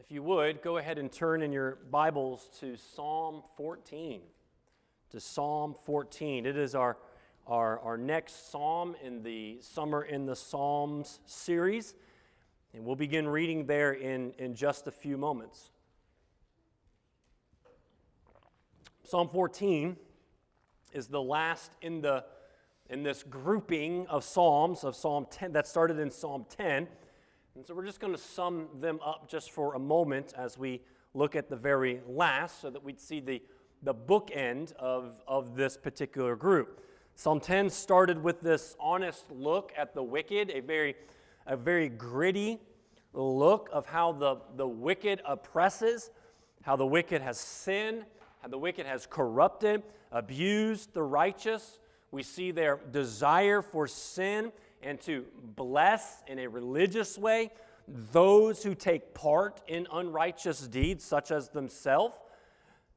If you would, go ahead and turn in your Bibles to Psalm 14. To Psalm 14. It is our, our, our next psalm in the Summer in the Psalms series. And we'll begin reading there in, in just a few moments. Psalm 14 is the last in, the, in this grouping of Psalms, of Psalm 10, that started in Psalm 10. And so we're just going to sum them up just for a moment as we look at the very last so that we'd see the, the bookend of, of this particular group. Psalm 10 started with this honest look at the wicked, a very, a very gritty look of how the, the wicked oppresses, how the wicked has sinned, how the wicked has corrupted, abused the righteous. We see their desire for sin and to bless in a religious way those who take part in unrighteous deeds, such as themselves.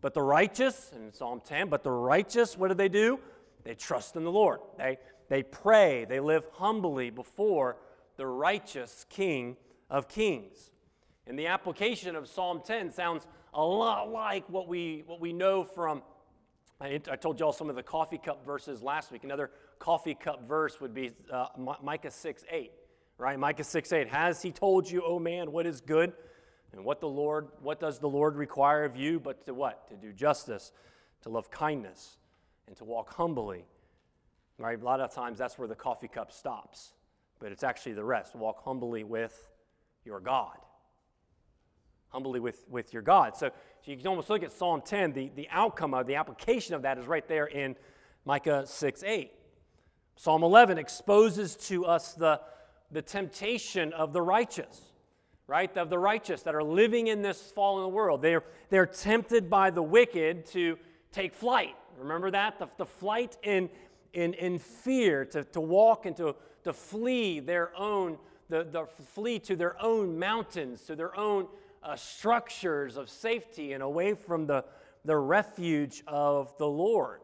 But the righteous, in Psalm 10, but the righteous, what do they do? They trust in the Lord. They, they pray. They live humbly before the righteous King of Kings. And the application of Psalm 10 sounds a lot like what we, what we know from I, told you all some of the coffee cup verses last week. Another coffee cup verse would be uh, Micah 6 8, right? Micah 6 8. Has he told you, oh man, what is good? And what the Lord, what does the Lord require of you but to what? To do justice, to love kindness, and to walk humbly. Right? A lot of times that's where the coffee cup stops. But it's actually the rest. Walk humbly with your God humbly with, with your God. So, so you can almost look at Psalm 10, the, the outcome of the application of that is right there in Micah 6 8. Psalm 11 exposes to us the, the temptation of the righteous, right? Of the righteous that are living in this fallen world. They're, they're tempted by the wicked to take flight. Remember that? The, the flight in, in, in fear, to, to walk and to, to flee their own, the, the flee to their own mountains, to their own uh, structures of safety and away from the, the refuge of the Lord.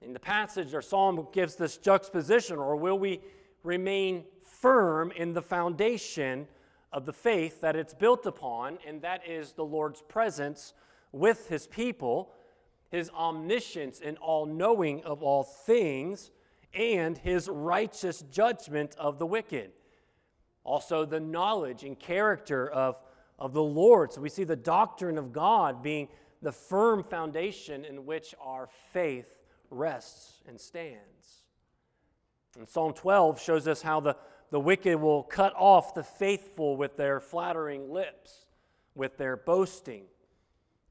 In the passage, our psalm gives this juxtaposition, or will we remain firm in the foundation of the faith that it's built upon, and that is the Lord's presence with his people, his omniscience and all knowing of all things, and his righteous judgment of the wicked. Also, the knowledge and character of of the Lord. So we see the doctrine of God being the firm foundation in which our faith rests and stands. And Psalm 12 shows us how the, the wicked will cut off the faithful with their flattering lips, with their boasting,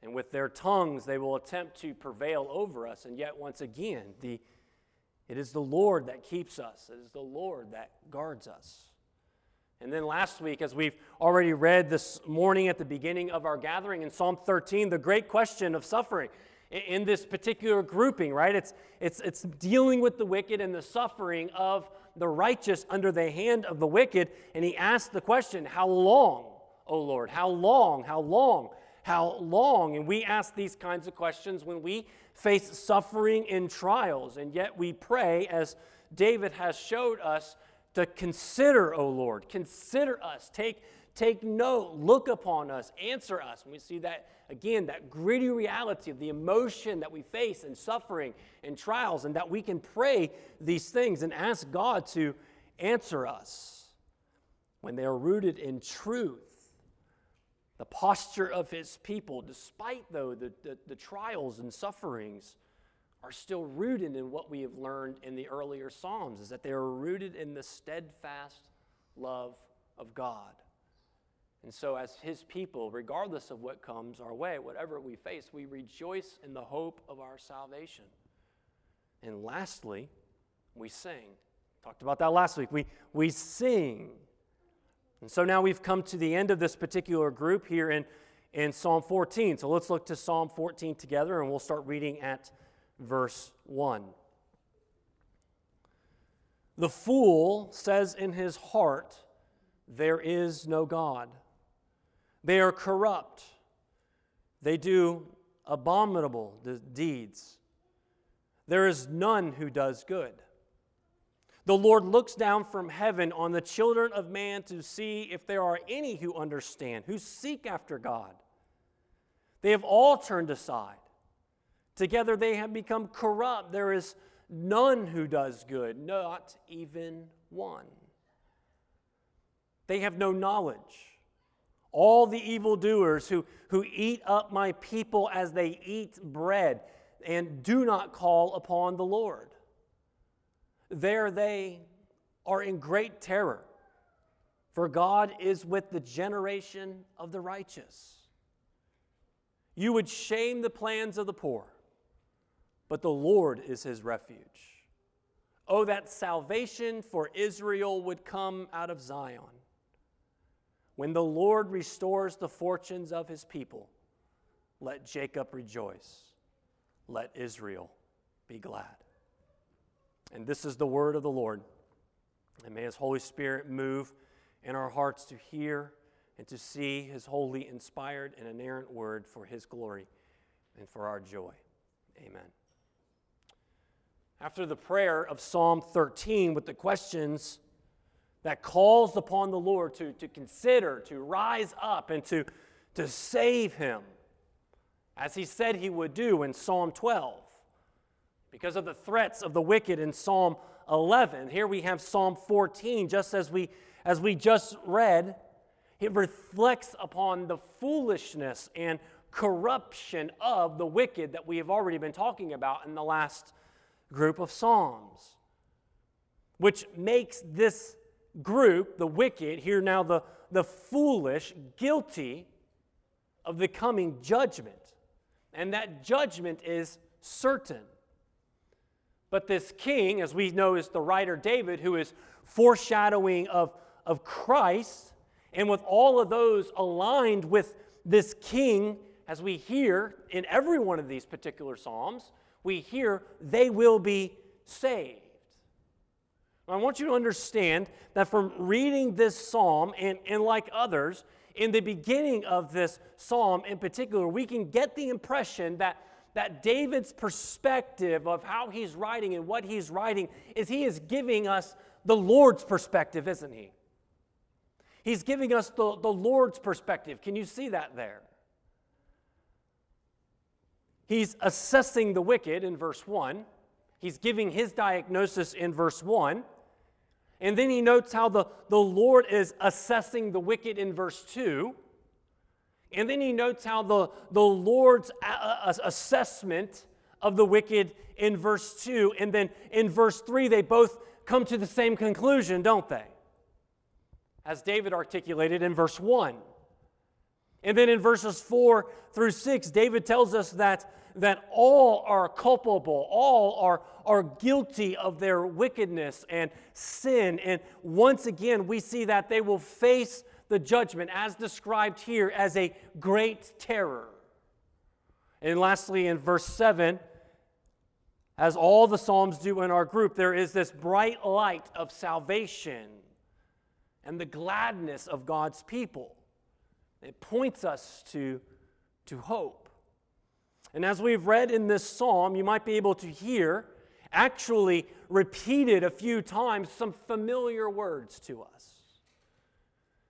and with their tongues they will attempt to prevail over us. And yet, once again, the, it is the Lord that keeps us, it is the Lord that guards us. And then last week, as we've already read this morning at the beginning of our gathering in Psalm 13, the great question of suffering in this particular grouping, right? It's, it's, it's dealing with the wicked and the suffering of the righteous under the hand of the wicked. And he asked the question, How long, O Lord? How long? How long? How long? And we ask these kinds of questions when we face suffering and trials. And yet we pray, as David has showed us, to consider, O Lord. Consider us. Take, take note. Look upon us. Answer us. And we see that, again, that gritty reality of the emotion that we face and suffering and trials, and that we can pray these things and ask God to answer us when they are rooted in truth. The posture of his people, despite though the, the, the trials and sufferings, are still rooted in what we have learned in the earlier Psalms, is that they are rooted in the steadfast love of God. And so, as His people, regardless of what comes our way, whatever we face, we rejoice in the hope of our salvation. And lastly, we sing. Talked about that last week. We, we sing. And so now we've come to the end of this particular group here in, in Psalm 14. So let's look to Psalm 14 together and we'll start reading at verse 1. The fool says in his heart, There is no God. They are corrupt. They do abominable deeds. There is none who does good. The Lord looks down from heaven on the children of man to see if there are any who understand, who seek after God. They have all turned aside. Together they have become corrupt. There is none who does good, not even one. They have no knowledge. All the evildoers who, who eat up my people as they eat bread and do not call upon the Lord. There they are in great terror, for God is with the generation of the righteous. You would shame the plans of the poor, but the Lord is his refuge. Oh, that salvation for Israel would come out of Zion. When the Lord restores the fortunes of his people, let Jacob rejoice, let Israel be glad. And this is the word of the Lord. And may his Holy Spirit move in our hearts to hear and to see his holy, inspired, and inerrant word for his glory and for our joy. Amen. After the prayer of Psalm 13 with the questions that calls upon the Lord to, to consider, to rise up, and to, to save him, as he said he would do in Psalm 12, because of the threats of the wicked in Psalm 11. Here we have Psalm 14, just as we, as we just read. It reflects upon the foolishness and corruption of the wicked that we have already been talking about in the last group of Psalms, which makes this group, the wicked, here now the, the foolish, guilty of the coming judgment. And that judgment is certain. But this king, as we know is the writer David, who is foreshadowing of, of Christ, and with all of those aligned with this king, as we hear in every one of these particular Psalms, we hear they will be saved. I want you to understand that from reading this psalm, and, and like others, in the beginning of this psalm in particular, we can get the impression that, that David's perspective of how he's writing and what he's writing is he is giving us the Lord's perspective, isn't he? He's giving us the, the Lord's perspective. Can you see that there? He's assessing the wicked in verse 1. He's giving his diagnosis in verse 1. And then he notes how the, the Lord is assessing the wicked in verse 2. And then he notes how the, the Lord's uh, uh, a- a- assessment of the wicked in verse 2. And then in verse 3, they both come to the same conclusion, don't they? As David articulated in verse 1. And then in verses 4 through 6, David tells us that that all are culpable, all are, are guilty of their wickedness and sin. And once again, we see that they will face the judgment as described here as a great terror. And lastly, in verse 7, as all the Psalms do in our group, there is this bright light of salvation and the gladness of God's people. It points us to, to hope. And as we've read in this psalm, you might be able to hear, actually repeated a few times, some familiar words to us.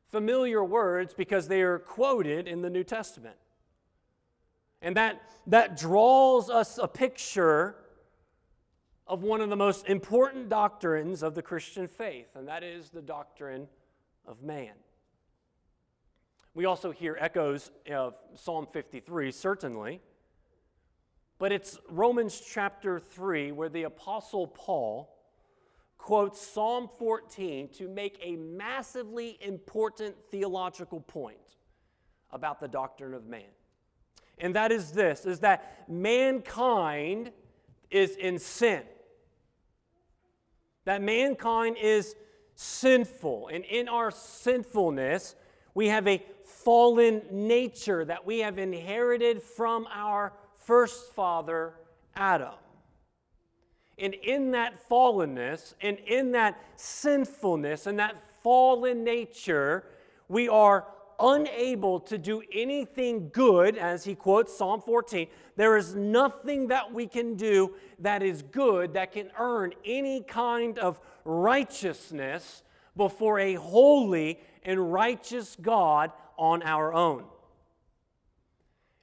Familiar words because they are quoted in the New Testament. And that, that draws us a picture of one of the most important doctrines of the Christian faith, and that is the doctrine of man. We also hear echoes of Psalm 53, certainly. But it's Romans chapter 3 where the Apostle Paul quotes Psalm 14 to make a massively important theological point about the doctrine of man. And that is this is that mankind is in sin. That mankind is sinful. And in our sinfulness, we have a fallen nature that we have inherited from our first father, Adam. And in that fallenness and in that sinfulness and that fallen nature, we are unable to do anything good, as he quotes Psalm 14. There is nothing that we can do that is good that can earn any kind of righteousness before a holy and righteous God on our own.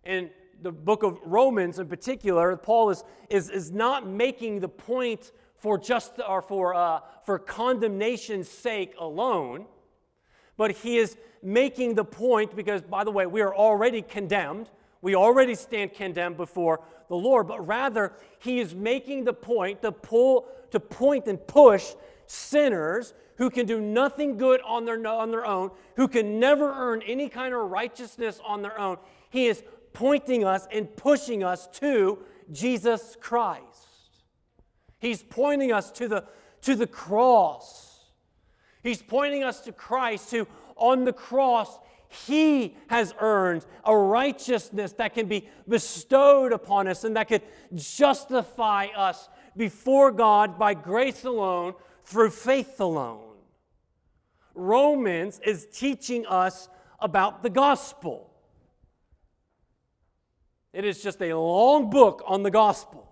In the book of Romans in particular, Paul is, is, is not making the point for just or for, uh, for condemnation's sake alone, but he is making the point because, by the way, we are already condemned. We already stand condemned before the Lord, but rather he is making the point to pull, to point and push sinners who can do nothing good on their, on their own, who can never earn any kind of righteousness on their own. He is pointing us and pushing us to Jesus Christ. He's pointing us to the, to the cross. He's pointing us to Christ, who on the cross, he has earned a righteousness that can be bestowed upon us and that could justify us before God by grace alone, through faith alone. Romans is teaching us about the gospel. It is just a long book on the gospel.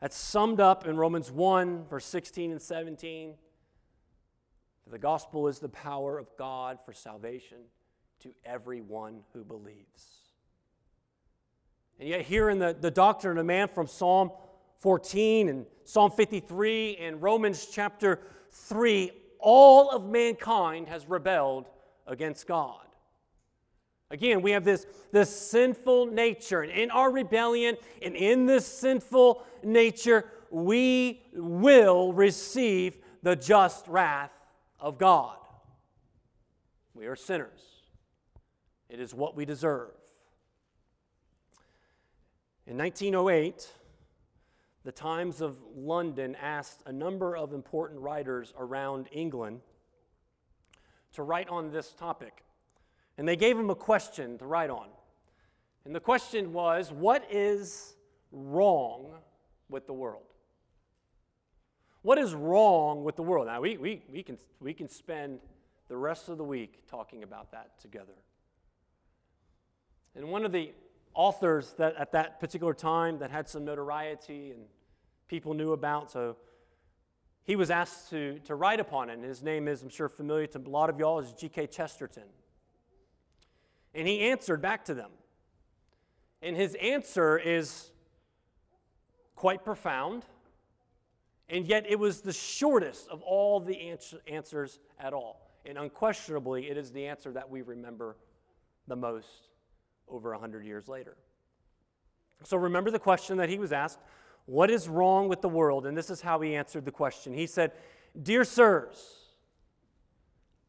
That's summed up in Romans 1, verse 16 and 17. The gospel is the power of God for salvation to everyone who believes. And yet, here in the, the doctrine of man from Psalm 14 and Psalm 53 and Romans chapter 3, all of mankind has rebelled against God. Again, we have this, this sinful nature, and in our rebellion and in this sinful nature, we will receive the just wrath of God. We are sinners, it is what we deserve. In 1908, the Times of London asked a number of important writers around England to write on this topic. And they gave him a question to write on. And the question was What is wrong with the world? What is wrong with the world? Now, we, we, we, can, we can spend the rest of the week talking about that together. And one of the authors that at that particular time that had some notoriety and people knew about, so he was asked to, to write upon it. And his name is, I'm sure, familiar to a lot of y'all, is G.K. Chesterton. And he answered back to them. And his answer is quite profound, and yet it was the shortest of all the answers at all. And unquestionably, it is the answer that we remember the most over 100 years later. So remember the question that he was asked What is wrong with the world? And this is how he answered the question. He said, Dear sirs,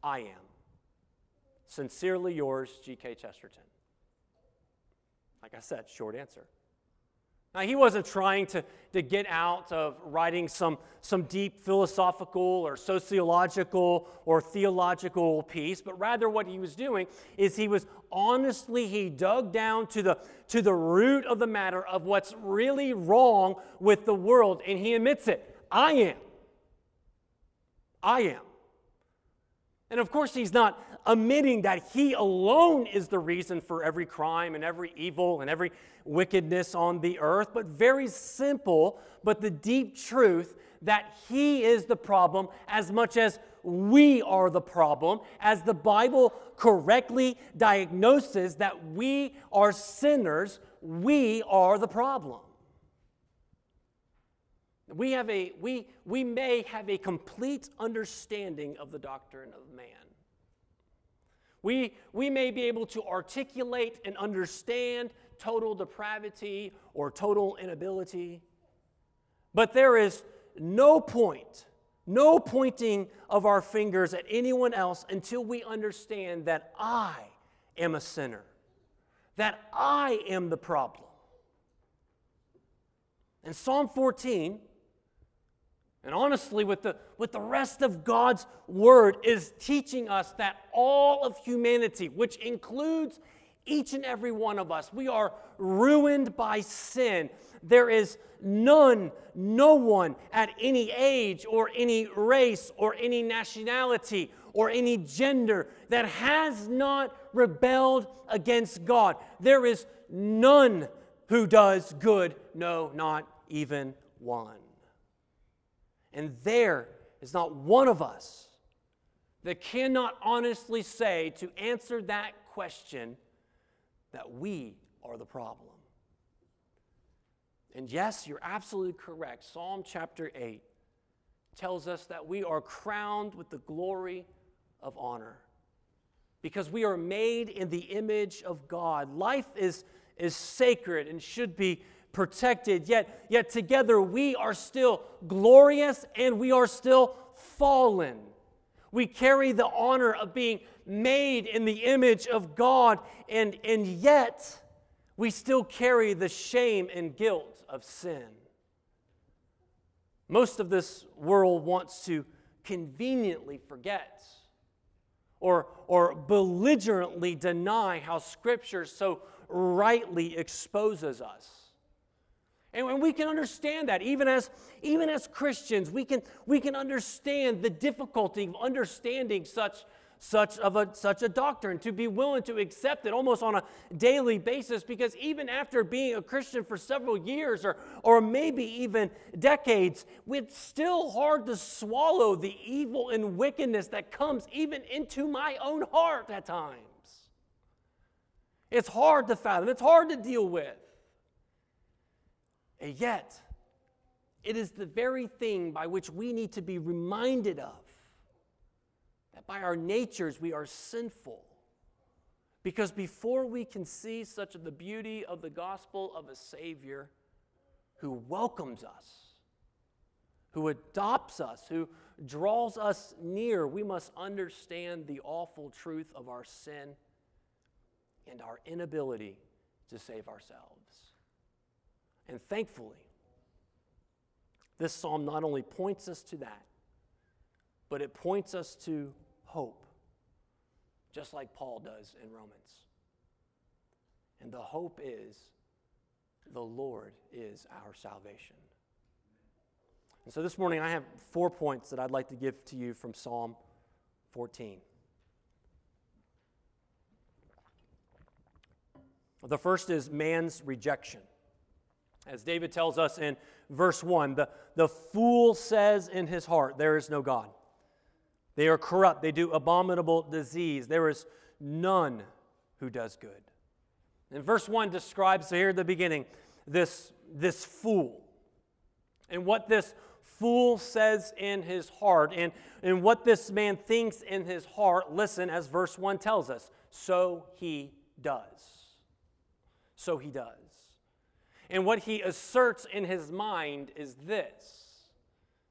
I am. Sincerely yours, G.K. Chesterton. Like I said, short answer. Now, he wasn't trying to, to get out of writing some, some deep philosophical or sociological or theological piece, but rather what he was doing is he was honestly, he dug down to the, to the root of the matter of what's really wrong with the world, and he admits it. I am. I am. And of course, he's not admitting that he alone is the reason for every crime and every evil and every wickedness on the earth, but very simple, but the deep truth that he is the problem as much as we are the problem, as the Bible correctly diagnoses that we are sinners, we are the problem. We, have a, we, we may have a complete understanding of the doctrine of man. We, we may be able to articulate and understand total depravity or total inability, but there is no point, no pointing of our fingers at anyone else until we understand that I am a sinner, that I am the problem. And Psalm 14 and honestly, with the, with the rest of God's word, is teaching us that all of humanity, which includes each and every one of us, we are ruined by sin. There is none, no one at any age or any race or any nationality or any gender that has not rebelled against God. There is none who does good, no, not even one. And there is not one of us that cannot honestly say to answer that question that we are the problem. And yes, you're absolutely correct. Psalm chapter 8 tells us that we are crowned with the glory of honor because we are made in the image of God. Life is, is sacred and should be protected, yet, yet together we are still glorious and we are still fallen. We carry the honor of being made in the image of God, and, and yet we still carry the shame and guilt of sin. Most of this world wants to conveniently forget or, or belligerently deny how Scripture so rightly exposes us. And we can understand that even as, even as Christians, we can, we can understand the difficulty of understanding such, such, of a, such a doctrine, to be willing to accept it almost on a daily basis, because even after being a Christian for several years or, or maybe even decades, it's still hard to swallow the evil and wickedness that comes even into my own heart at times. It's hard to fathom, it's hard to deal with. And yet, it is the very thing by which we need to be reminded of that by our natures we are sinful. Because before we can see such of the beauty of the gospel of a Savior who welcomes us, who adopts us, who draws us near, we must understand the awful truth of our sin and our inability to save ourselves. And thankfully, this psalm not only points us to that, but it points us to hope, just like Paul does in Romans. And the hope is the Lord is our salvation. And so this morning I have four points that I'd like to give to you from Psalm 14. The first is man's rejection. As David tells us in verse 1, the, the fool says in his heart, There is no God. They are corrupt. They do abominable disease. There is none who does good. And verse 1 describes here at the beginning this, this fool. And what this fool says in his heart, and, and what this man thinks in his heart, listen, as verse 1 tells us, so he does. So he does. And what he asserts in his mind is this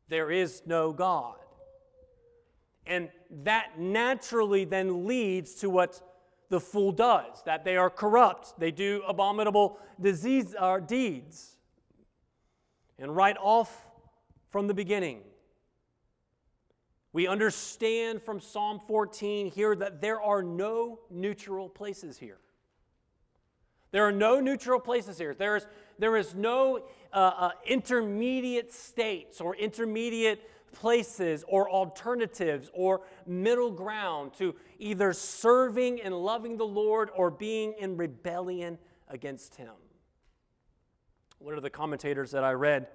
there is no God. And that naturally then leads to what the fool does that they are corrupt, they do abominable disease, uh, deeds. And right off from the beginning, we understand from Psalm 14 here that there are no neutral places here. There are no neutral places here. There is, there is no uh, uh, intermediate states or intermediate places or alternatives or middle ground to either serving and loving the Lord or being in rebellion against Him. One of the commentators that I read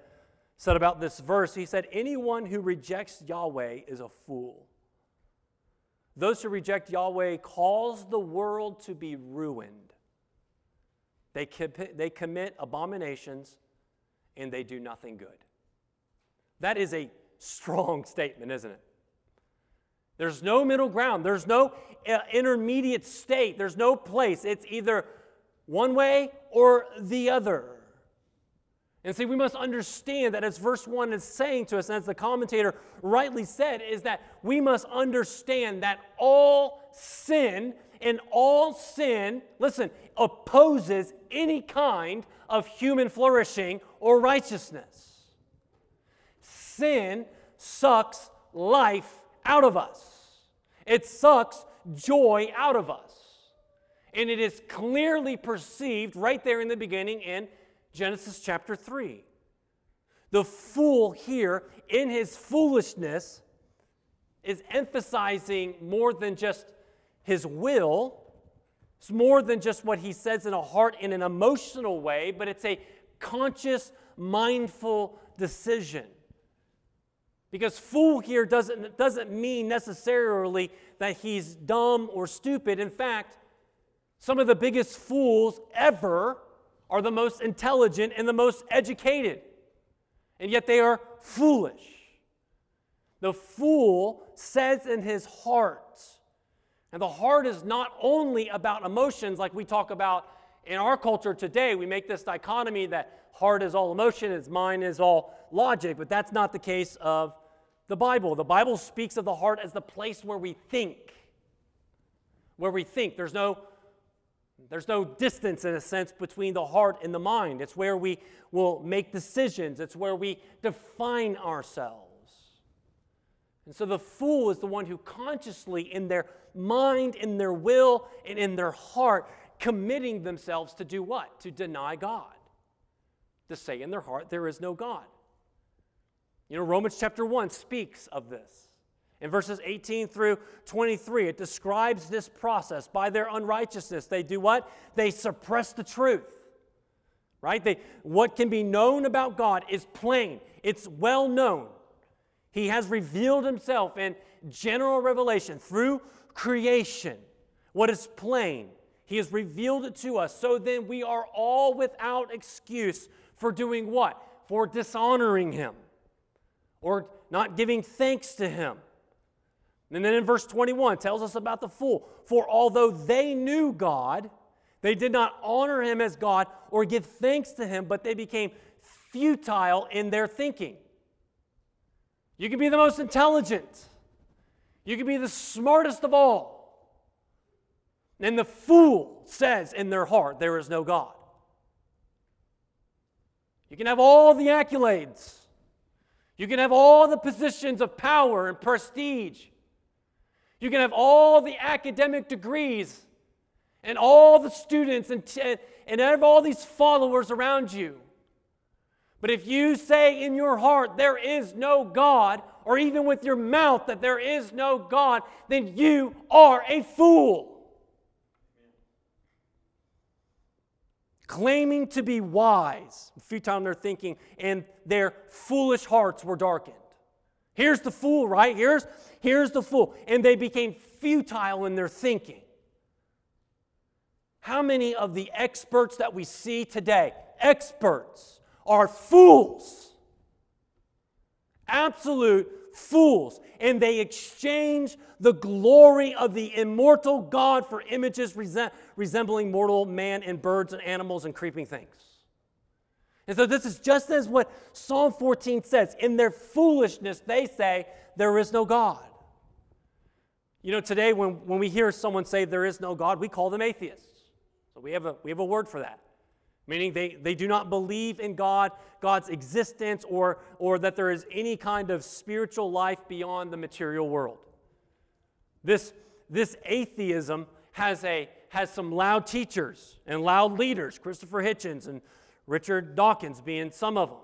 said about this verse, he said, Anyone who rejects Yahweh is a fool. Those who reject Yahweh cause the world to be ruined. They, they commit abominations and they do nothing good. That is a strong statement, isn't it? There's no middle ground. There's no uh, intermediate state. There's no place. It's either one way or the other. And see, we must understand that as verse 1 is saying to us, and as the commentator rightly said, is that we must understand that all sin and all sin, listen, opposes any kind of human flourishing or righteousness. Sin sucks life out of us, it sucks joy out of us. And it is clearly perceived right there in the beginning in Genesis chapter 3. The fool here, in his foolishness, is emphasizing more than just his will. It's more than just what he says in a heart in an emotional way, but it's a conscious, mindful decision. Because fool here doesn't, doesn't mean necessarily that he's dumb or stupid. In fact, some of the biggest fools ever are the most intelligent and the most educated, and yet they are foolish. The fool says in his heart, and the heart is not only about emotions like we talk about in our culture today. We make this dichotomy that heart is all emotion, its mind is all logic, but that's not the case of the Bible. The Bible speaks of the heart as the place where we think. Where we think. There's no there's no distance, in a sense, between the heart and the mind. It's where we will make decisions, it's where we define ourselves. And so the fool is the one who consciously, in their mind, in their will, and in their heart, committing themselves to do what? To deny God. To say in their heart, there is no God. You know, Romans chapter 1 speaks of this. In verses 18 through 23, it describes this process. By their unrighteousness, they do what? They suppress the truth. Right? They, what can be known about God is plain, it's well known. He has revealed himself in general revelation through creation. What is plain, he has revealed it to us. So then we are all without excuse for doing what? For dishonoring him or not giving thanks to him. And then in verse 21 tells us about the fool. For although they knew God, they did not honor him as God or give thanks to him, but they became futile in their thinking. You can be the most intelligent, you can be the smartest of all. And the fool says in their heart, There is no God. You can have all the accolades. You can have all the positions of power and prestige. You can have all the academic degrees and all the students and, t- and have all these followers around you. But if you say in your heart, there is no God, or even with your mouth that there is no God, then you are a fool. claiming to be wise, futile in their thinking, and their foolish hearts were darkened. Here's the fool, right? Here's, here's the fool. And they became futile in their thinking. How many of the experts that we see today, experts, are fools? Absolute fools, and they exchange the glory of the immortal God for images resembling mortal man and birds and animals and creeping things. And so, this is just as what Psalm 14 says. In their foolishness, they say, There is no God. You know, today when, when we hear someone say there is no God, we call them atheists. So, we have a, we have a word for that meaning they, they do not believe in God, God's existence, or, or that there is any kind of spiritual life beyond the material world. This, this atheism has, a, has some loud teachers and loud leaders, Christopher Hitchens and Richard Dawkins being some of them.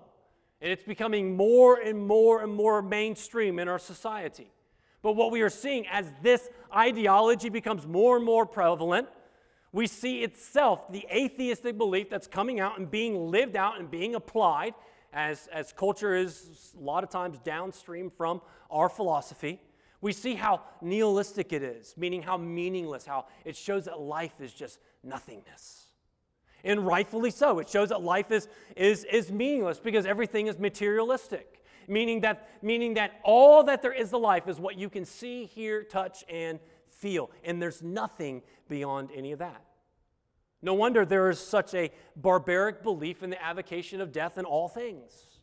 And it's becoming more and more and more mainstream in our society. But what we are seeing as this ideology becomes more and more prevalent, we see itself the atheistic belief that's coming out and being lived out and being applied as, as culture is a lot of times downstream from our philosophy. We see how nihilistic it is, meaning how meaningless, how it shows that life is just nothingness. And rightfully so. It shows that life is, is, is meaningless because everything is materialistic, meaning that, meaning that all that there is to life is what you can see, hear, touch, and feel. And there's nothing beyond any of that. No wonder there is such a barbaric belief in the avocation of death in all things.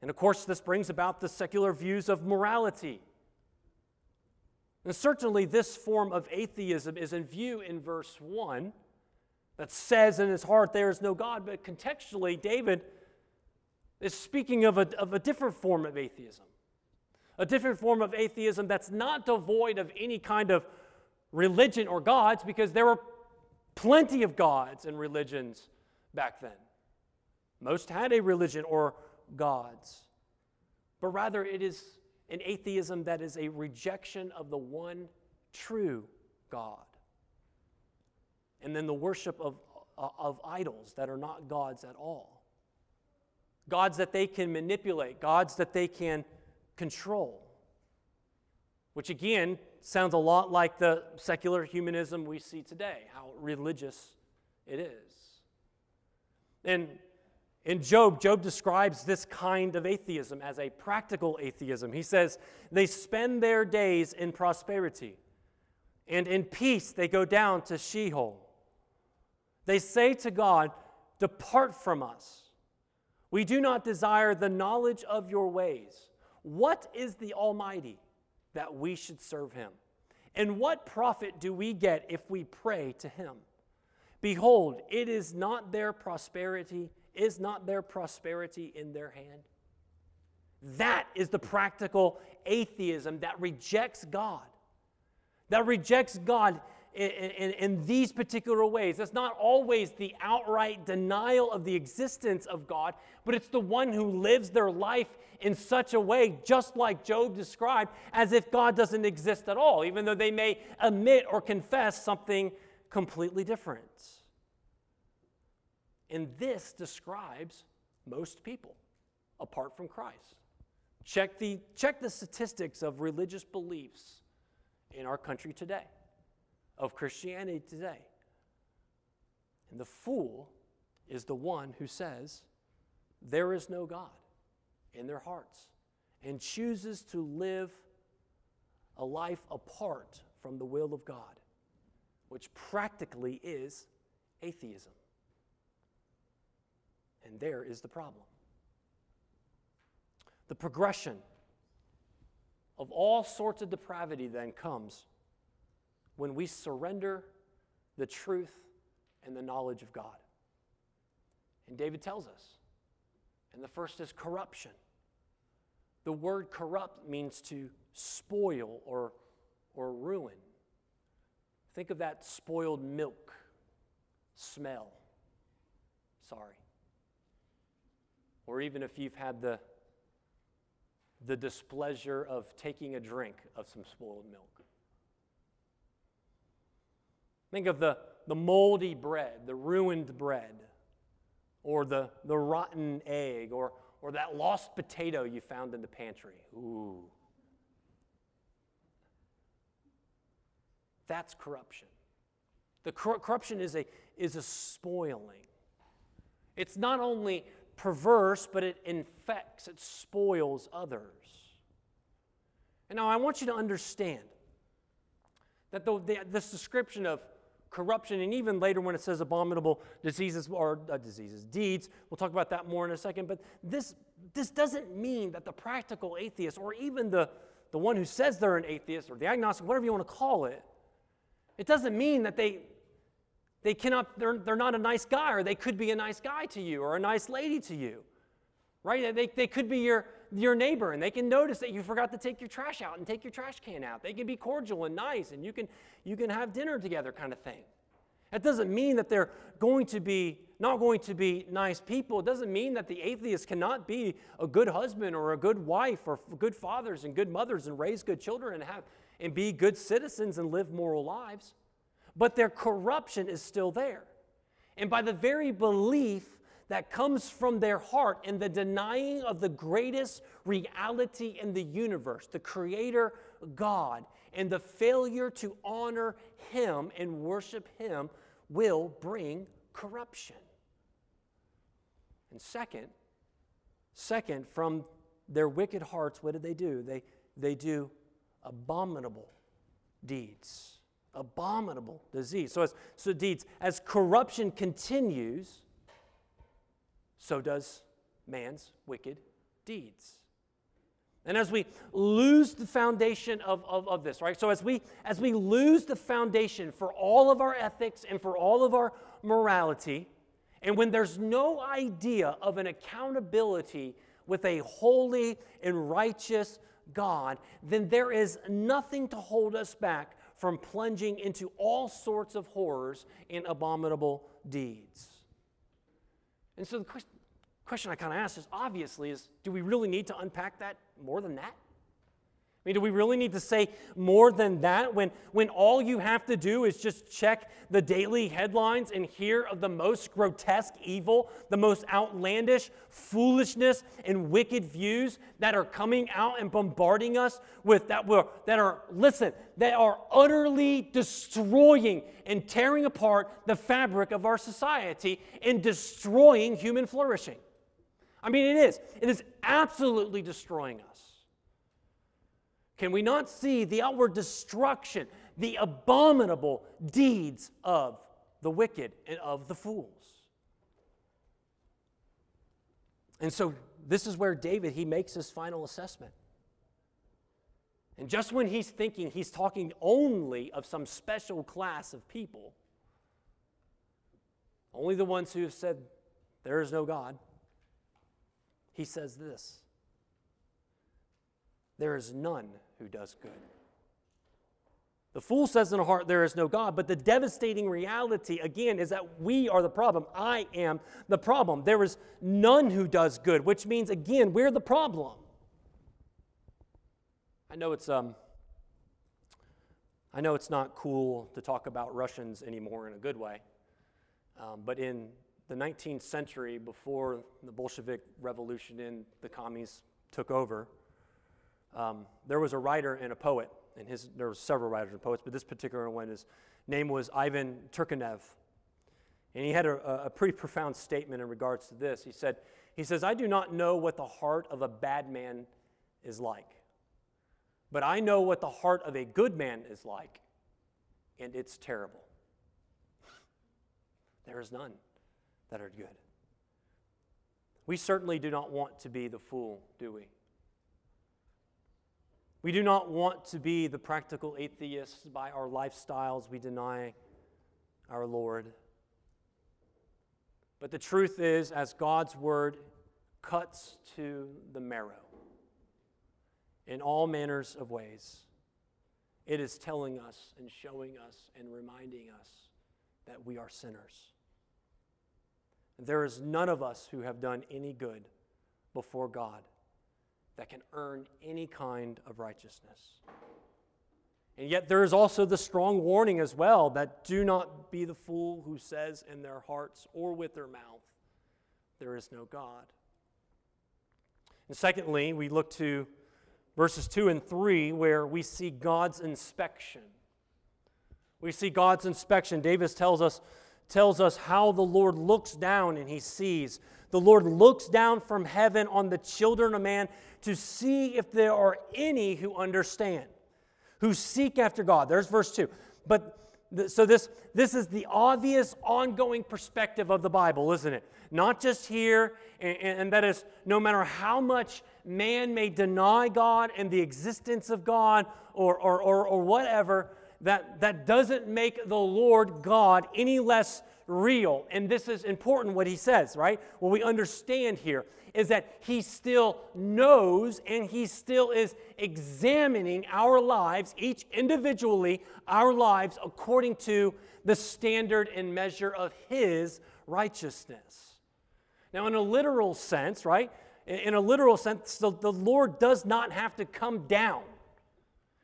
And of course, this brings about the secular views of morality. And certainly, this form of atheism is in view in verse 1 that says in his heart, There is no God. But contextually, David is speaking of a, of a different form of atheism, a different form of atheism that's not devoid of any kind of religion or gods because there were plenty of gods and religions back then. Most had a religion or gods. But rather, it is, an atheism that is a rejection of the one true God. And then the worship of, uh, of idols that are not gods at all. Gods that they can manipulate, gods that they can control. Which again sounds a lot like the secular humanism we see today, how religious it is. And in Job, Job describes this kind of atheism as a practical atheism. He says, They spend their days in prosperity, and in peace they go down to Sheol. They say to God, Depart from us. We do not desire the knowledge of your ways. What is the Almighty that we should serve him? And what profit do we get if we pray to him? Behold, it is not their prosperity, is not their prosperity in their hand? That is the practical atheism that rejects God. That rejects God in, in, in, these particular ways. It's not always the outright denial of the existence of God, but it's the one who lives their life in such a way, just like Job described, as if God doesn't exist at all, even though they may admit or confess something completely different. And this describes most people apart from Christ. Check the, check the statistics of religious beliefs in our country today, of Christianity today. And the fool is the one who says, There is no God in their hearts, and chooses to live a life apart from the will of God, which practically is atheism. And there is the problem. The progression of all sorts of depravity then comes when we surrender the truth and the knowledge of God. And David tells us. And the first is corruption. The word corrupt means to spoil or, or ruin. Think of that spoiled milk smell. Sorry or even if you've had the, the displeasure of taking a drink of some spoiled milk. Think of the, the moldy bread, the ruined bread, or the, the rotten egg, or, or that lost potato you found in the pantry. Ooh. That's corruption. The cor- corruption is a, is a spoiling. It's not only perverse, but it infects, it spoils others. And now I want you to understand that the, the, this description of corruption, and even later when it says abominable diseases or uh, diseases, deeds, we'll talk about that more in a second, but this, this doesn't mean that the practical atheist or even the, the one who says they're an atheist or the agnostic, whatever you want to call it, it doesn't mean that they they cannot, they're, they're not a nice guy, or they could be a nice guy to you, or a nice lady to you, right? They, they could be your, your neighbor, and they can notice that you forgot to take your trash out and take your trash can out. They can be cordial and nice, and you can, you can have dinner together, kind of thing. That doesn't mean that they're going to be not going to be nice people. It doesn't mean that the atheist cannot be a good husband or a good wife or good fathers and good mothers and raise good children and have and be good citizens and live moral lives but their corruption is still there. And by the very belief that comes from their heart and the denying of the greatest reality in the universe, the Creator God, and the failure to honor Him and worship Him will bring corruption. And second, second, from their wicked hearts, what did they do? They, they do abominable deeds abominable disease. So as so deeds, as corruption continues, so does man's wicked deeds. And as we lose the foundation of, of, of, this, right? So as we as we lose the foundation for all of our ethics and for all of our morality, and when there's no idea of an accountability with a holy and righteous God, then there is nothing to hold us back from plunging into all sorts of horrors and abominable deeds. And so the question I kind of ask is obviously is do we really need to unpack that more than that? Mean, do we really need to say more than that when, when all you have to do is just check the daily headlines and hear of the most grotesque evil, the most outlandish foolishness and wicked views that are coming out and bombarding us with that were that are listen, that are utterly destroying and tearing apart the fabric of our society and destroying human flourishing. I mean, it is. It is absolutely destroying us. Can we not see the outward destruction, the abominable deeds of the wicked and of the fools? And so this is where David he makes his final assessment. And just when he's thinking he's talking only of some special class of people, only the ones who have said there is no God, he says this There is none who does good. The fool says in her heart, There is no God. But the devastating reality, again, is that we are the problem. I am the problem. There is none who does good, which means, again, we're the problem. I know it's, um, I know it's not cool to talk about Russians anymore in a good way. Um, but in the 19th century, before the Bolshevik Revolution and the commies took over, um, there was a writer and a poet, and his, there were several writers and poets, but this particular one, his name was Ivan Turgenev. And he had a, a pretty profound statement in regards to this. He said, he says, I do not know what the heart of a bad man is like, but I know what the heart of a good man is like, and it's terrible. There is none that are good. We certainly do not want to be the fool, do we? We do not want to be the practical atheists by our lifestyles. We deny our Lord. But the truth is, as God's word cuts to the marrow in all manners of ways, it is telling us and showing us and reminding us that we are sinners. There is none of us who have done any good before God that can earn any kind of righteousness. And yet, there is also the strong warning as well that do not be the fool who says in their hearts or with their mouth, There is no God. And secondly, we look to verses 2 and 3, where we see God's inspection. We see God's inspection. David tells us, tells us how the Lord looks down and he sees. The Lord looks down from heaven on the children of man to see if there are any who understand, who seek after God. There's verse 2. But so this, this is the obvious ongoing perspective of the Bible, isn't it? Not just here, and, and that is no matter how much man may deny God and the existence of God or, or, or, or whatever, that, that doesn't make the Lord God any less real. And this is important what he says, right? What we understand here is that he still knows and he still is examining our lives, each individually, our lives according to the standard and measure of his righteousness. Now, in a literal sense, right? In a literal sense, the, the Lord does not have to come down.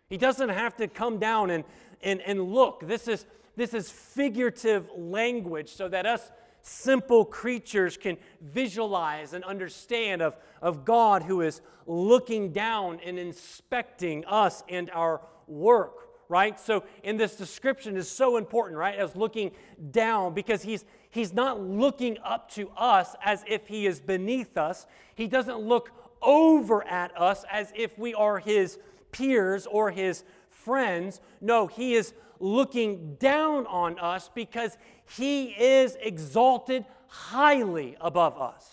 He doesn't have to come down and, and, and look. This is, this is figurative language so that us simple creatures can visualize and understand of, of God who is looking down and inspecting us and our work, right? So, in this description is so important, right? As looking down, because he's he's not looking up to us as if he is beneath us. He doesn't look over at us as if we are his peers or his friends. No, he is looking down on us because he is exalted highly above us.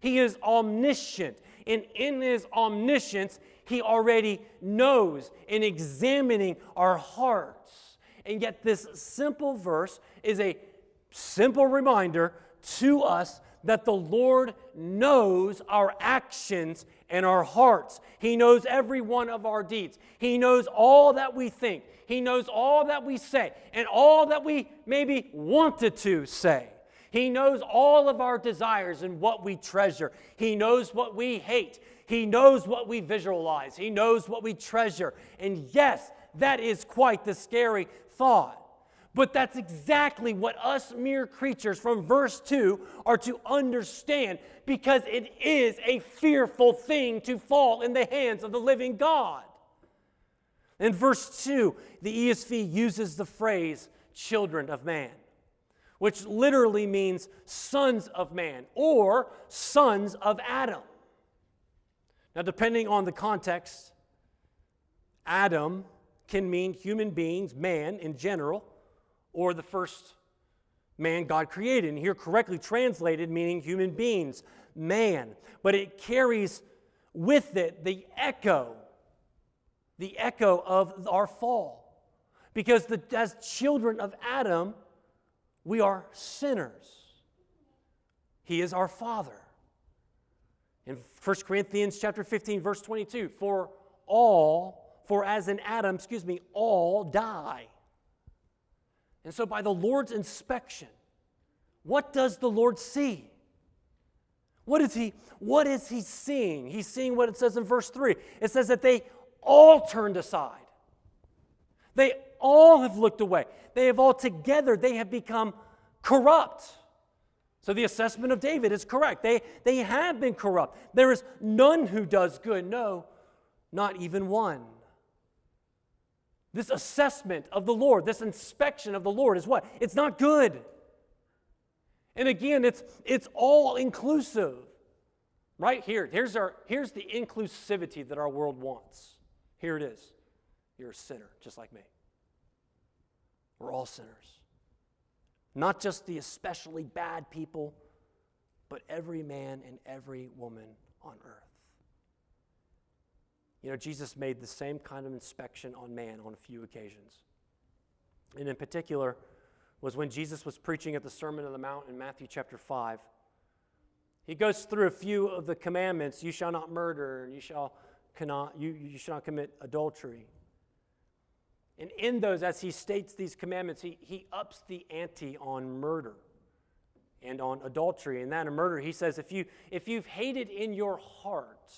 He is omniscient, and in his omniscience, he already knows in examining our hearts. And yet, this simple verse is a simple reminder to us that the Lord knows our actions and our hearts. He knows every one of our deeds. He knows all that we think. He knows all that we say and all that we maybe wanted to say. He knows all of our desires and what we treasure. He knows what we hate. He knows what we visualize. He knows what we treasure. And yes, that is quite the scary thought. But that's exactly what us mere creatures from verse 2 are to understand because it is a fearful thing to fall in the hands of the living God. In verse 2, the ESV uses the phrase children of man, which literally means sons of man or sons of Adam. Now, depending on the context, Adam can mean human beings, man in general, or the first man God created. And here, correctly translated, meaning human beings, man. But it carries with it the echo, the echo of our fall. Because the, as children of Adam, we are sinners. He is our Father. In 1 Corinthians chapter 15, verse 22, for all, for as in Adam, excuse me, all die. And so by the Lord's inspection, what does the Lord see? What is he what is he seeing? He's seeing what it says in verse 3. It says that they all turned aside. They all have looked away. They have all together they have become corrupt. So the assessment of David is correct. They, they have been corrupt. There is none who does good. No, not even one. This assessment of the Lord, this inspection of the Lord is what? It's not good. And again, it's, it's all inclusive. Right here, here's, our, here's the inclusivity that our world wants. Here it is. You're a sinner, just like me. We're all sinners. Not just the especially bad people, but every man and every woman on earth. You know, Jesus made the same kind of inspection on man on a few occasions. And in particular, was when Jesus was preaching at the Sermon on the Mount in Matthew chapter 5. He goes through a few of the commandments you shall not murder, and you shall, cannot, you, you shall not commit adultery. And in those, as he states these commandments, he, he ups the ante on murder and on adultery. And that in murder, he says, if, you, if you've hated in your heart,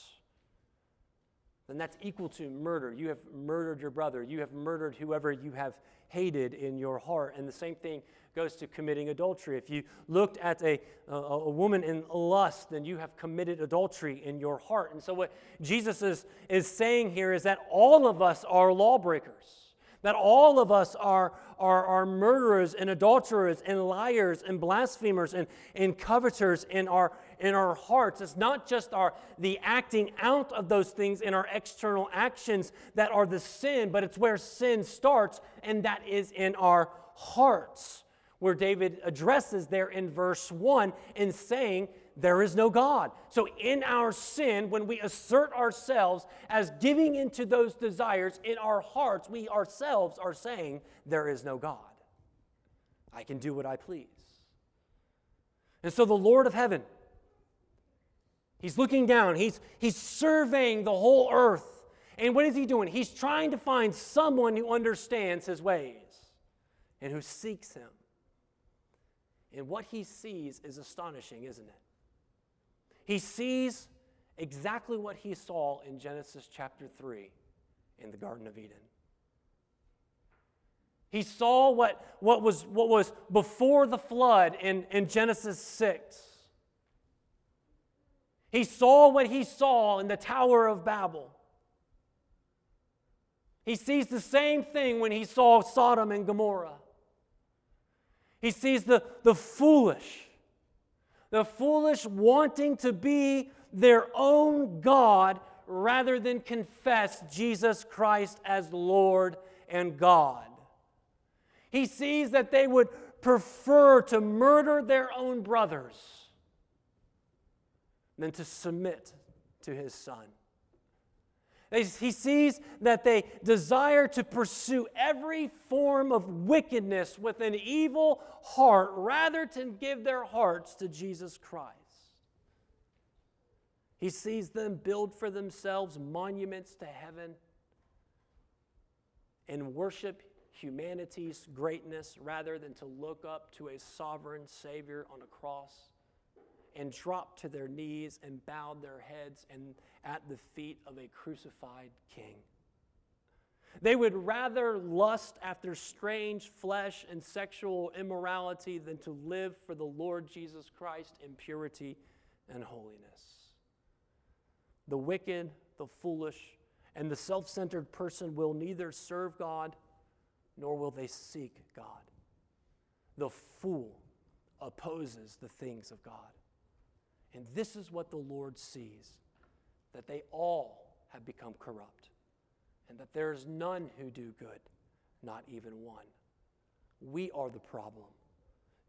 then that's equal to murder. You have murdered your brother. You have murdered whoever you have hated in your heart. And the same thing goes to committing adultery. If you looked at a, a, a, woman in lust, then you have committed adultery in your heart. And so, what Jesus is, is saying here is that all of us are lawbreakers that all of us are, are, are murderers and adulterers and liars and blasphemers and, and coveters in our, in our hearts. It's not just our, the acting out of those things in our external actions that are the sin, but it's where sin starts, and that is in our hearts. Where David addresses there in verse 1 in saying, there is no God. So, in our sin, when we assert ourselves as giving into those desires in our hearts, we ourselves are saying, There is no God. I can do what I please. And so, the Lord of heaven, He's looking down, He's, he's surveying the whole earth. And what is He doing? He's trying to find someone who understands His ways and who seeks Him. And what He sees is astonishing, isn't it? He sees exactly what he saw in Genesis chapter 3 in the Garden of Eden. He saw what, what, was, what was before the flood in, in Genesis 6. He saw what he saw in the Tower of Babel. He sees the same thing when he saw Sodom and Gomorrah. He sees the, the foolish the foolish wanting to be their own God rather than confess Jesus Christ as Lord and God. He sees that they would prefer to murder their own brothers than to submit to his son. He sees that they desire to pursue every form of wickedness with an evil heart rather than give their hearts to Jesus Christ. He sees them build for themselves monuments to heaven and worship humanity's greatness rather than to look up to a sovereign Savior on a cross and dropped to their knees and bowed their heads and at the feet of a crucified king. They would rather lust after strange flesh and sexual immorality than to live for the Lord Jesus Christ in purity and holiness. The wicked, the foolish, and the self centered person will neither serve God nor will they seek God. The fool opposes the things of God. And this is what the Lord sees that they all have become corrupt, and that there is none who do good, not even one. We are the problem.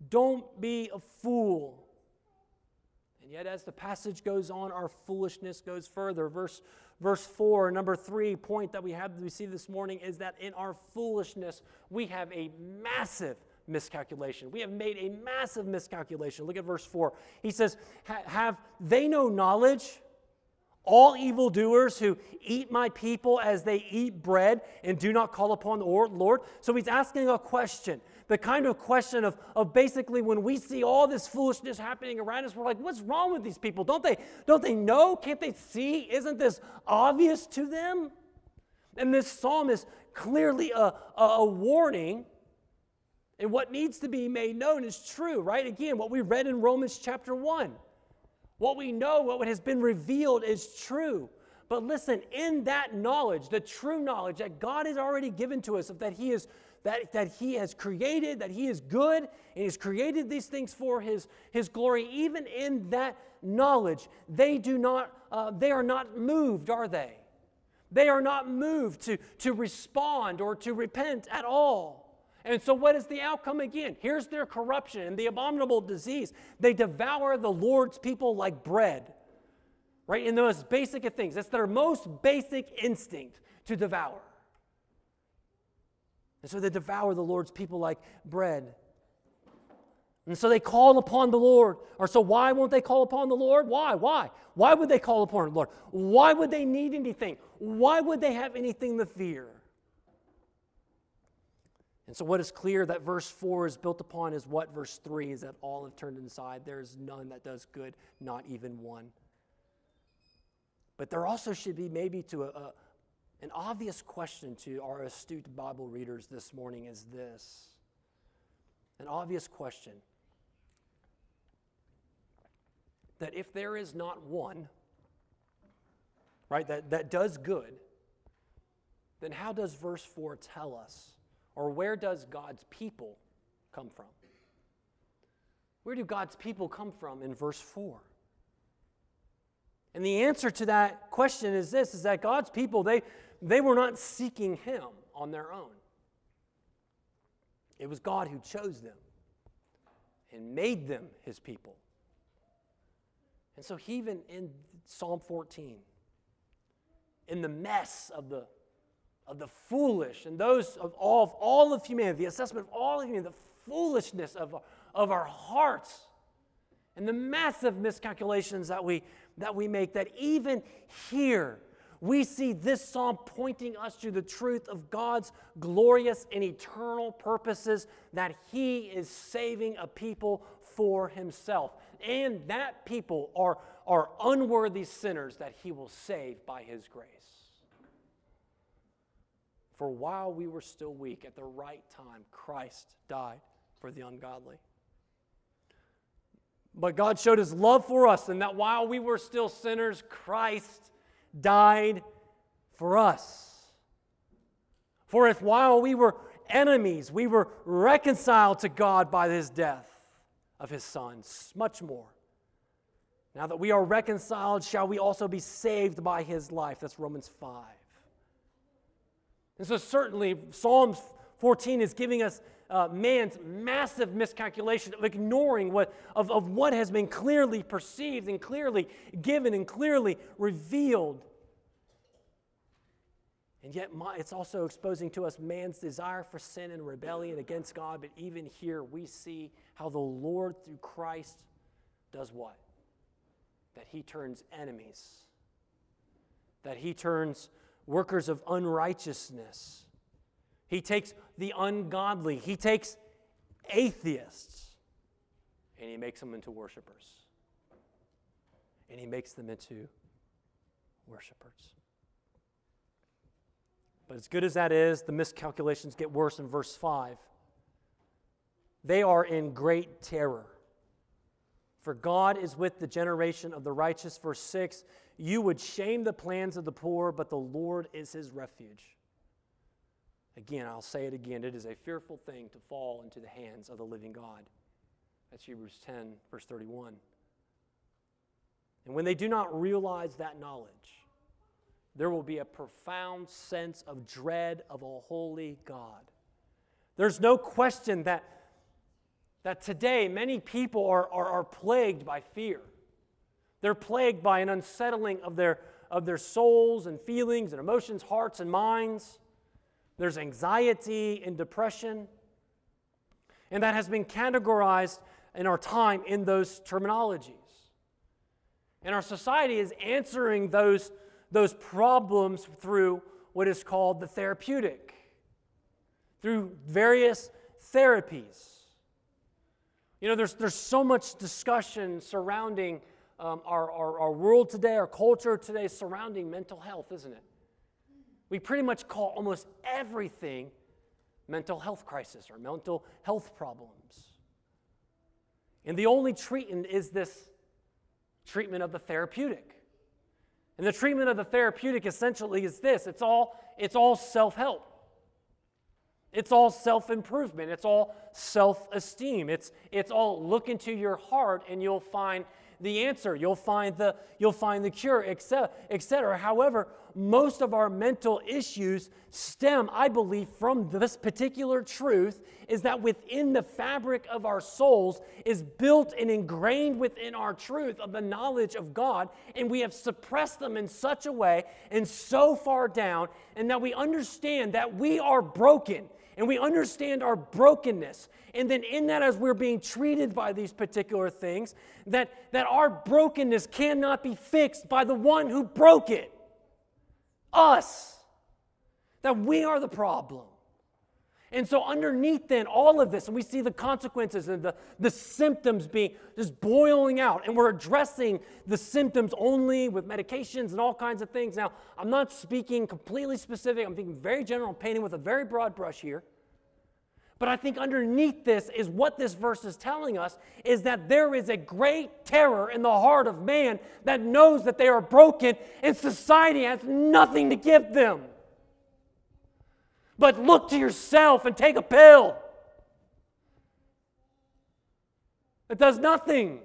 Don't be a fool. And yet, as the passage goes on, our foolishness goes further. Verse, verse 4, number three point that we have we see this morning is that in our foolishness, we have a massive miscalculation. We have made a massive miscalculation. Look at verse 4. He says, Have they no knowledge? All evildoers who eat my people as they eat bread and do not call upon the Lord. So he's asking a question the kind of question of, of basically when we see all this foolishness happening around us, we're like, what's wrong with these people? Don't they, don't they know? Can't they see? Isn't this obvious to them? And this psalm is clearly a, a, a warning. And what needs to be made known is true, right? Again, what we read in Romans chapter 1. What we know, what has been revealed is true. But listen, in that knowledge, the true knowledge that God has already given to us of that He is that, that He has created, that He is good, and He's created these things for His, his glory, even in that knowledge, they do not, uh, they are not moved, are they? They are not moved to, to respond or to repent at all. And so, what is the outcome again? Here's their corruption and the abominable disease. They devour the Lord's people like bread, right? In the most basic of things. It's their most basic instinct to devour. And so they devour the Lord's people like bread. And so they call upon the Lord. Or so why won't they call upon the Lord? Why? Why? Why would they call upon the Lord? Why would they need anything? Why would they have anything to fear? And so, what is clear that verse 4 is built upon is what verse 3 is that all have turned inside. There is none that does good, not even one. But there also should be maybe to a, a an obvious question to our astute Bible readers this morning is this an obvious question that if there is not one, right, that, that does good, then how does verse 4 tell us? Or where does God's people come from? Where do God's people come from in verse 4? And the answer to that question is this is that God's people, they, they were not seeking him on their own. It was God who chose them and made them his people. And so, even in Psalm 14, in the mess of the, of the foolish and those of all, of all of humanity, the assessment of all of humanity, the foolishness of, of our hearts, and the massive miscalculations that we, that we make, that even here, we see this psalm pointing us to the truth of God's glorious and eternal purposes that He is saving a people for Himself. And that people are, are unworthy sinners that He will save by His grace. For while we were still weak, at the right time, Christ died for the ungodly. But God showed His love for us, and that while we were still sinners, Christ died for us. For if while we were enemies, we were reconciled to God by his death of his Son, much more. Now that we are reconciled, shall we also be saved by his life? That's Romans 5. And so, certainly, Psalms 14 is giving us uh, man's massive miscalculation of ignoring what, of, of what has been clearly perceived and clearly given and clearly revealed. And yet, my, it's also exposing to us man's desire for sin and rebellion against God. But even here, we see how the Lord, through Christ, does what? That he turns enemies, that he turns workers of unrighteousness He takes the ungodly, he takes atheists, and he makes them into worshipers. And he makes them into worshipers. But as good as that is, the miscalculations get worse in verse 5. They are in great terror. For God is with the generation of the righteous. Verse 6 You would shame the plans of the poor, but the Lord is his refuge. Again, I'll say it again. It is a fearful thing to fall into the hands of the living God. That's Hebrews 10, verse 31. And when they do not realize that knowledge, there will be a profound sense of dread of a holy God. There's no question that, that today many people are, are, are plagued by fear. They're plagued by an unsettling of their, of their souls and feelings and emotions, hearts and minds. There's anxiety and depression. And that has been categorized in our time in those terminologies. And our society is answering those, those problems through what is called the therapeutic, through various therapies. You know, there's, there's so much discussion surrounding um, our, our, our world today, our culture today, surrounding mental health, isn't it? We pretty much call almost everything mental health crisis or mental health problems. And the only treatment is this treatment of the therapeutic. And the treatment of the therapeutic essentially is this it's all, it's all self help. It's all self improvement. It's all self esteem. It's, it's all look into your heart and you'll find the answer. You'll find the, you'll find the cure, etc. etc. However, most of our mental issues stem, I believe, from this particular truth is that within the fabric of our souls is built and ingrained within our truth of the knowledge of God, and we have suppressed them in such a way and so far down, and that we understand that we are broken and we understand our brokenness. And then, in that, as we're being treated by these particular things, that, that our brokenness cannot be fixed by the one who broke it us. That we are the problem. And so, underneath then all of this, and we see the consequences and the, the symptoms being just boiling out, and we're addressing the symptoms only with medications and all kinds of things. Now, I'm not speaking completely specific, I'm thinking very general, I'm painting with a very broad brush here. But I think underneath this is what this verse is telling us is that there is a great terror in the heart of man that knows that they are broken and society has nothing to give them. But look to yourself and take a pill. It does nothing.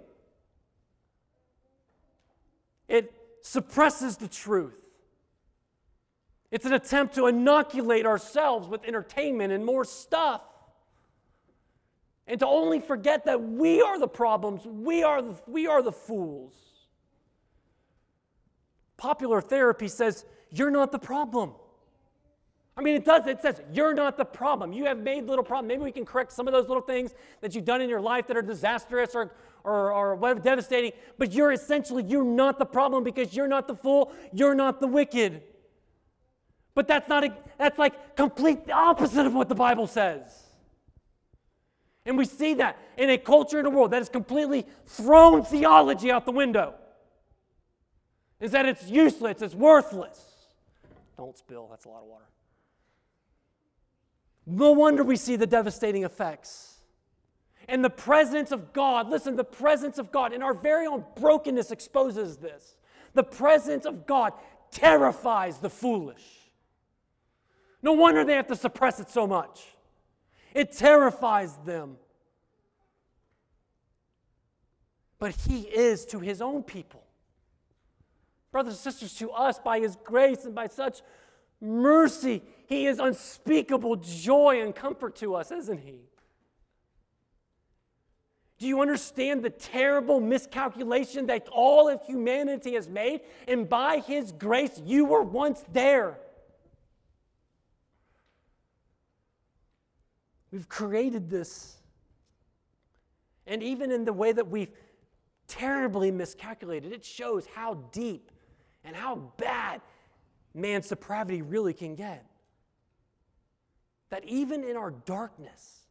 It suppresses the truth. It's an attempt to inoculate ourselves with entertainment and more stuff. And to only forget that we are the problems, we are the, we are the fools. Popular therapy says, You're not the problem. I mean, it does. It says, You're not the problem. You have made little problems. Maybe we can correct some of those little things that you've done in your life that are disastrous or, or, or whatever, devastating. But you're essentially, you're not the problem because you're not the fool. You're not the wicked. But that's not, a, that's like complete opposite of what the Bible says. And we see that in a culture in a world that has completely thrown theology out the window. Is that it's useless, it's worthless. Don't spill, that's a lot of water. No wonder we see the devastating effects. And the presence of God, listen, the presence of God in our very own brokenness exposes this. The presence of God terrifies the foolish. No wonder they have to suppress it so much. It terrifies them. But He is to His own people. Brothers and sisters, to us, by His grace and by such mercy, He is unspeakable joy and comfort to us, isn't He? Do you understand the terrible miscalculation that all of humanity has made? And by His grace, you were once there. We've created this. And even in the way that we've terribly miscalculated, it shows how deep and how bad man's depravity really can get. that even in our darkness,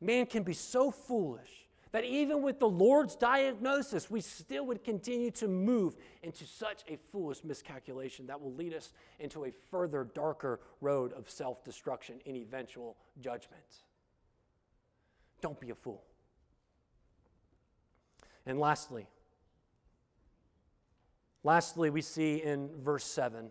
man can be so foolish that even with the Lord's diagnosis, we still would continue to move into such a foolish miscalculation that will lead us into a further darker road of self destruction in eventual judgment. Don't be a fool. And lastly, lastly, we see in verse 7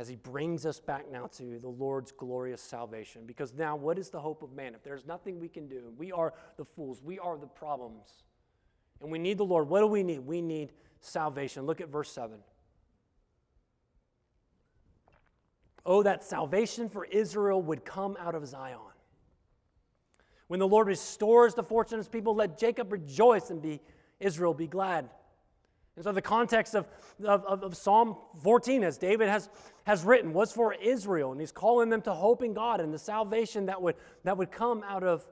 as he brings us back now to the Lord's glorious salvation. Because now, what is the hope of man? If there's nothing we can do, we are the fools, we are the problems, and we need the Lord. What do we need? We need salvation. Look at verse 7. Oh, that salvation for Israel would come out of Zion. When the Lord restores the fortune of his people, let Jacob rejoice and be Israel be glad. And so, the context of, of, of, Psalm 14, as David has, has written, was for Israel. And he's calling them to hope in God and the salvation that would, that would come out of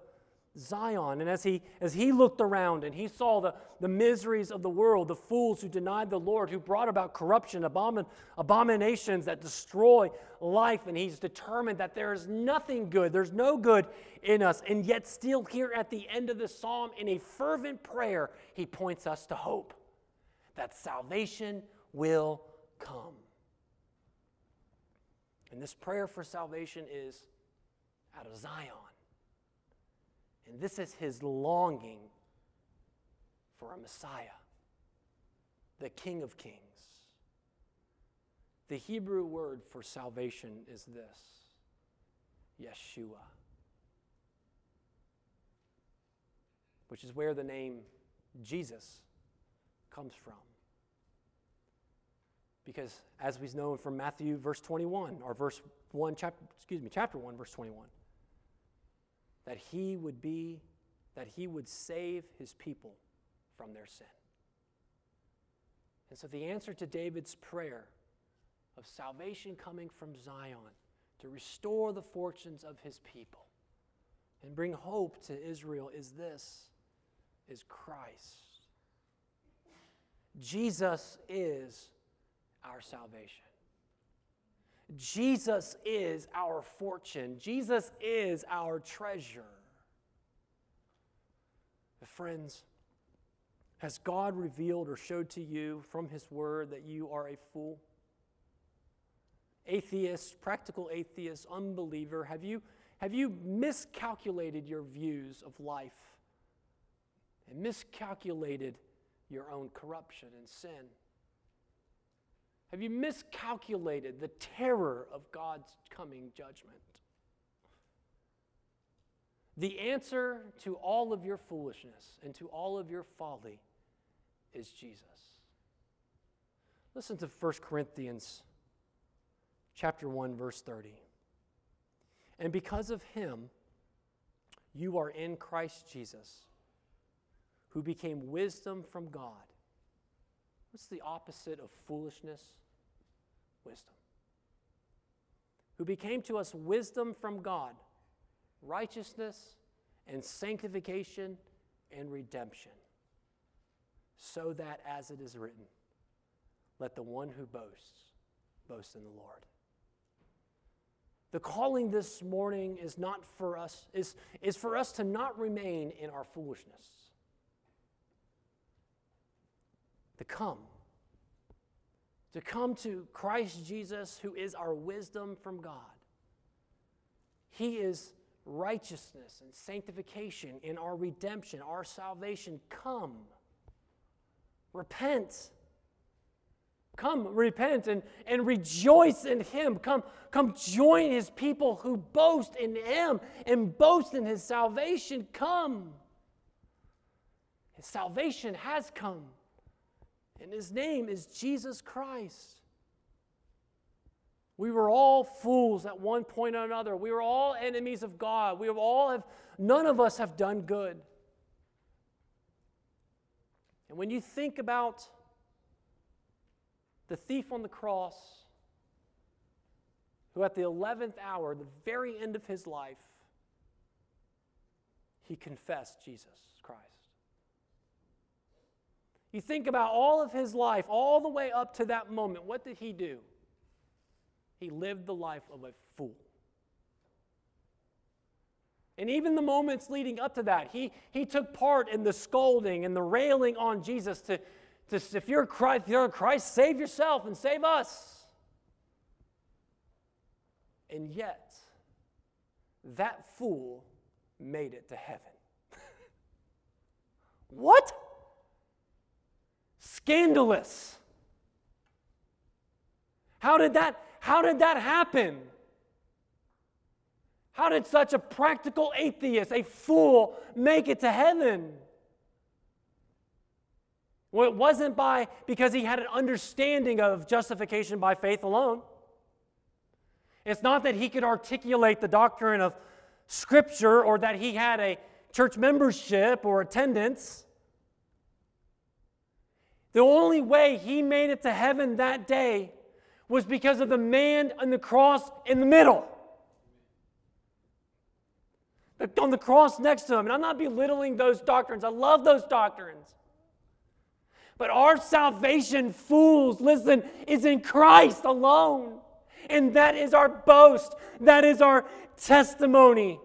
Zion. And as he, as he looked around and he saw the, the miseries of the world, the fools who denied the Lord, who brought about corruption, abomin, abominations that destroy life, and he's determined that there is nothing good, there's no good in us. And yet, still here at the end of the psalm, in a fervent prayer, he points us to hope that salvation will come. And this prayer for salvation is out of Zion. And this is his longing for a Messiah, the King of Kings. The Hebrew word for salvation is this Yeshua, which is where the name Jesus comes from. Because as we know from Matthew verse 21, or verse 1, chapter, excuse me, chapter 1, verse 21, that he would be, that he would save his people from their sin. And so the answer to David's prayer of salvation coming from Zion to restore the fortunes of his people and bring hope to Israel is this is Christ. Jesus is our salvation. Jesus is our fortune. Jesus is our treasure. Friends, has God revealed or showed to you from His Word that you are a fool? Atheist, practical atheist, unbeliever, have you, have you miscalculated your views of life and miscalculated your own corruption and sin? Have you miscalculated the terror of God's coming judgment? The answer to all of your foolishness and to all of your folly is Jesus. Listen to 1 Corinthians chapter 1 verse 30. And because of him you are in Christ Jesus, who became wisdom from God. What's the opposite of foolishness? wisdom, who became to us wisdom from God, righteousness and sanctification and redemption, so that, as it is written, let the one who boasts boast in the Lord. The calling this morning is not for us, is, is for us to not remain in our foolishness. To come to come to Christ Jesus, who is our wisdom from God. He is righteousness and sanctification in our redemption, our salvation. Come, repent. Come, repent and, and rejoice in Him. Come, come join His people who boast in Him and boast in His salvation. Come. His salvation has come and his name is Jesus Christ. We were all fools at one point or another. We were all enemies of God. We all have, none of us have done good. And when you think about the thief on the cross, who at the 11th hour, the very end of his life, he confessed Jesus Christ. You think about all of his life, all the way up to that moment. What did he do? He lived the life of a fool. And even the moments leading up to that, he, he took part in the scolding and the railing on Jesus to, to if you're Christ, if you're Christ, save yourself and save us. And yet, that fool made it to heaven. what? Scandalous. How did that how did that happen? How did such a practical atheist, a fool, make it to heaven? Well, it wasn't by because he had an understanding of justification by faith alone. It's not that he could articulate the doctrine of Scripture or that he had a church membership or attendance. The only way he made it to heaven that day was because of the man on the cross in the middle on the cross next to him. And I'm not belittling those doctrines, I love those doctrines. But our salvation, fools, listen, is in Christ alone. And that is our boast, that is our testimony.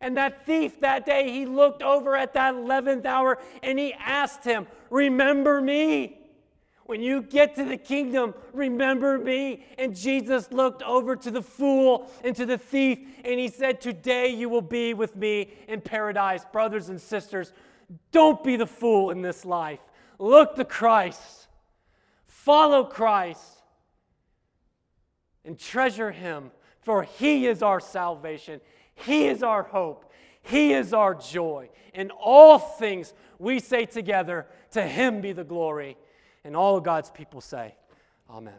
And that thief that day, he looked over at that 11th hour and he asked him, Remember me. When you get to the kingdom, remember me. And Jesus looked over to the fool and to the thief, and he said, Today you will be with me in paradise. Brothers and sisters, don't be the fool in this life. Look to Christ, follow Christ, and treasure him, for he is our salvation, he is our hope, he is our joy. In all things, we say together, To him be the glory. And all God's people say, Amen.